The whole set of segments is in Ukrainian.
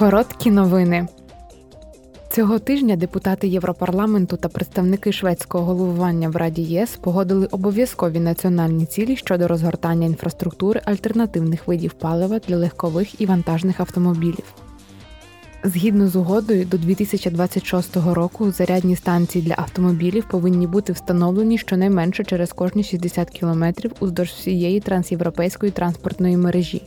Короткі новини. Цього тижня депутати Європарламенту та представники шведського головування в Раді ЄС погодили обов'язкові національні цілі щодо розгортання інфраструктури альтернативних видів палива для легкових і вантажних автомобілів. Згідно з угодою, до 2026 року зарядні станції для автомобілів повинні бути встановлені щонайменше через кожні 60 кілометрів уздовж всієї трансєвропейської транспортної мережі.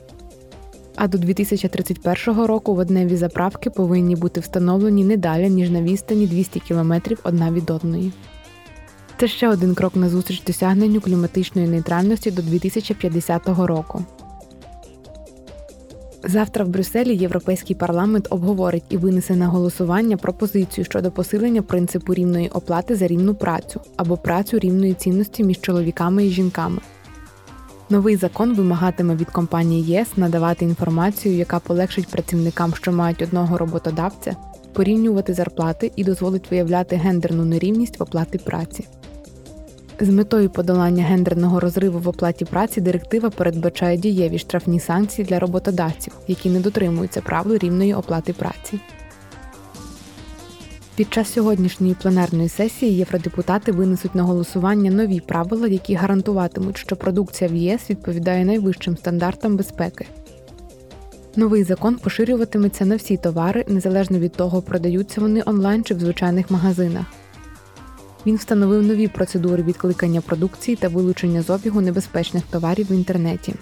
А до 2031 року водневі заправки повинні бути встановлені не далі, ніж на відстані 200 км одна від одної. Це ще один крок назустріч досягненню кліматичної нейтральності до 2050 року. Завтра в Брюсселі Європейський парламент обговорить і винесе на голосування пропозицію щодо посилення принципу рівної оплати за рівну працю або працю рівної цінності між чоловіками і жінками. Новий закон вимагатиме від компанії ЄС надавати інформацію, яка полегшить працівникам, що мають одного роботодавця, порівнювати зарплати і дозволить виявляти гендерну нерівність в оплаті праці. З метою подолання гендерного розриву в оплаті праці директива передбачає дієві штрафні санкції для роботодавців, які не дотримуються правил рівної оплати праці. Під час сьогоднішньої пленарної сесії євродепутати винесуть на голосування нові правила, які гарантуватимуть, що продукція в ЄС відповідає найвищим стандартам безпеки. Новий закон поширюватиметься на всі товари, незалежно від того, продаються вони онлайн чи в звичайних магазинах. Він встановив нові процедури відкликання продукції та вилучення з обігу небезпечних товарів в інтернеті.